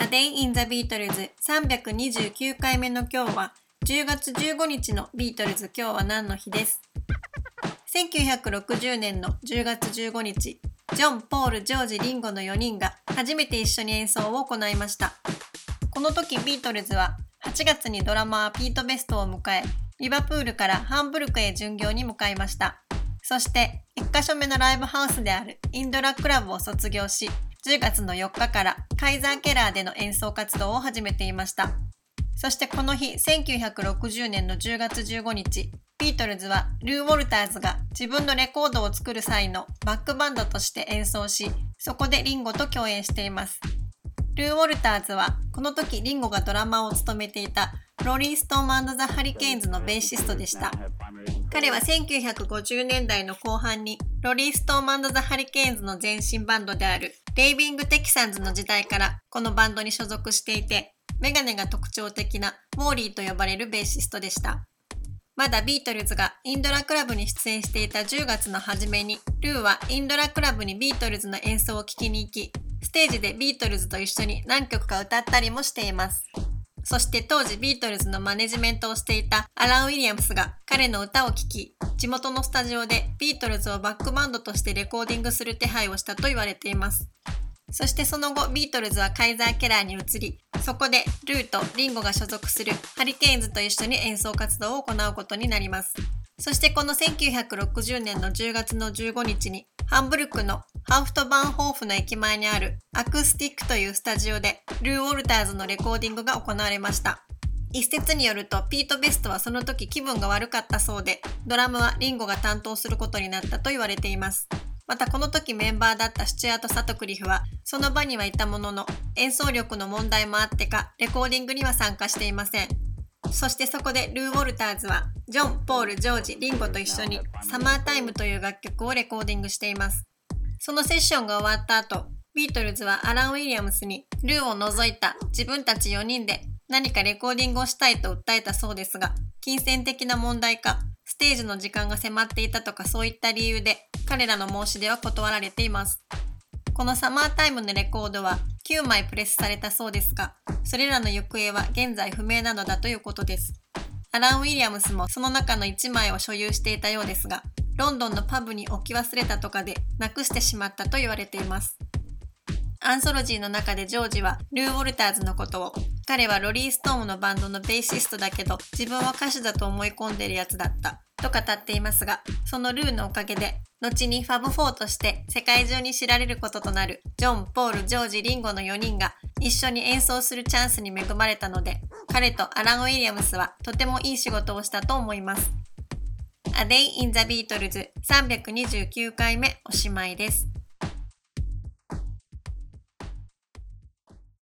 A Day in the Beatles 329回目の今日は10月15日のビートルズ。今日は何の日です？1960年の10月15日ジョン、ポール、ジョージ、リンゴの4人が初めて一緒に演奏を行いました。この時ビートルズは8月にドラマーピート・ベストを迎えリバプールからハンブルクへ巡業に向かいました。そして1カ所目のライブハウスであるインドラクラブを卒業し10月の4日からカイザーケラーでの演奏活動を始めていました。そしてこの日、1960年の10月15日、ビートルズはルー・ウォルターズが自分のレコードを作る際のバックバンドとして演奏し、そこでリンゴと共演しています。ルー・ウォルターズはこの時リンゴがドラマーを務めていたロリー・ストーム&ザ・ハリケーンズのベーシストでした。彼は1950年代の後半にロリー・ストーム&ザ・ハリケーンズの前身バンドであるレイビング・テキサンズの時代からこのバンドに所属していてメガネが特徴的なウォーリーと呼ばれるベーシストでした。まだビートルズがインドラクラブに出演していた10月の初めに、ルーはインドラクラブにビートルズの演奏を聴きに行き、ステージでビートルズと一緒に何曲か歌ったりもしています。そして当時ビートルズのマネジメントをしていたアラン・ウィリアムスが彼の歌を聴き、地元のスタジオでビートルズをバックバンドとしてレコーディングする手配をしたと言われています。そしてその後、ビートルズはカイザー・ケラーに移り、そこでルーとリンゴが所属するハリケーンズと一緒に演奏活動を行うことになります。そしてこの1960年の10月の15日に、ハンブルクのハウフトバンホーフの駅前にあるアクスティックというスタジオでルー・ウォルターズのレコーディングが行われました。一説によるとピート・ベストはその時気分が悪かったそうで、ドラムはリンゴが担当することになったと言われています。またこの時メンバーだったスチュアート・サトクリフはその場にはいたものの演奏力の問題もあってかレコーディングには参加していません。そしてそこでルー・ウォルターズはジョン、ポール、ジョージ、リンゴと一緒にサマータイムという楽曲をレコーディングしています。そのセッションが終わった後、ビートルズはアラン・ウィリアムスにルーを除いた自分たち4人で何かレコーディングをしたいと訴えたそうですが、金銭的な問題か、ステージの時間が迫っていたとかそういった理由で彼らの申し出は断られています。このサマータイムのレコードは9枚プレスされたそうですが、それらの行方は現在不明なのだということです。アラン・ウィリアムスもその中の1枚を所有していたようですが、ロンドンのパブに置き忘れたとかでなくしてしまったと言われています。アンソロジーの中でジョージはルー・ウォルターズのことを彼はロリー・ストームのバンドのベーシストだけど自分は歌手だと思い込んでるやつだったと語っていますがそのルーのおかげで後にファブ4として世界中に知られることとなるジョン、ポール、ジョージ、リンゴの4人が一緒に演奏するチャンスに恵まれたので彼とアラン・ウィリアムスはとてもいい仕事をしたと思います。A Day in the Beatles 329回目おしまいです。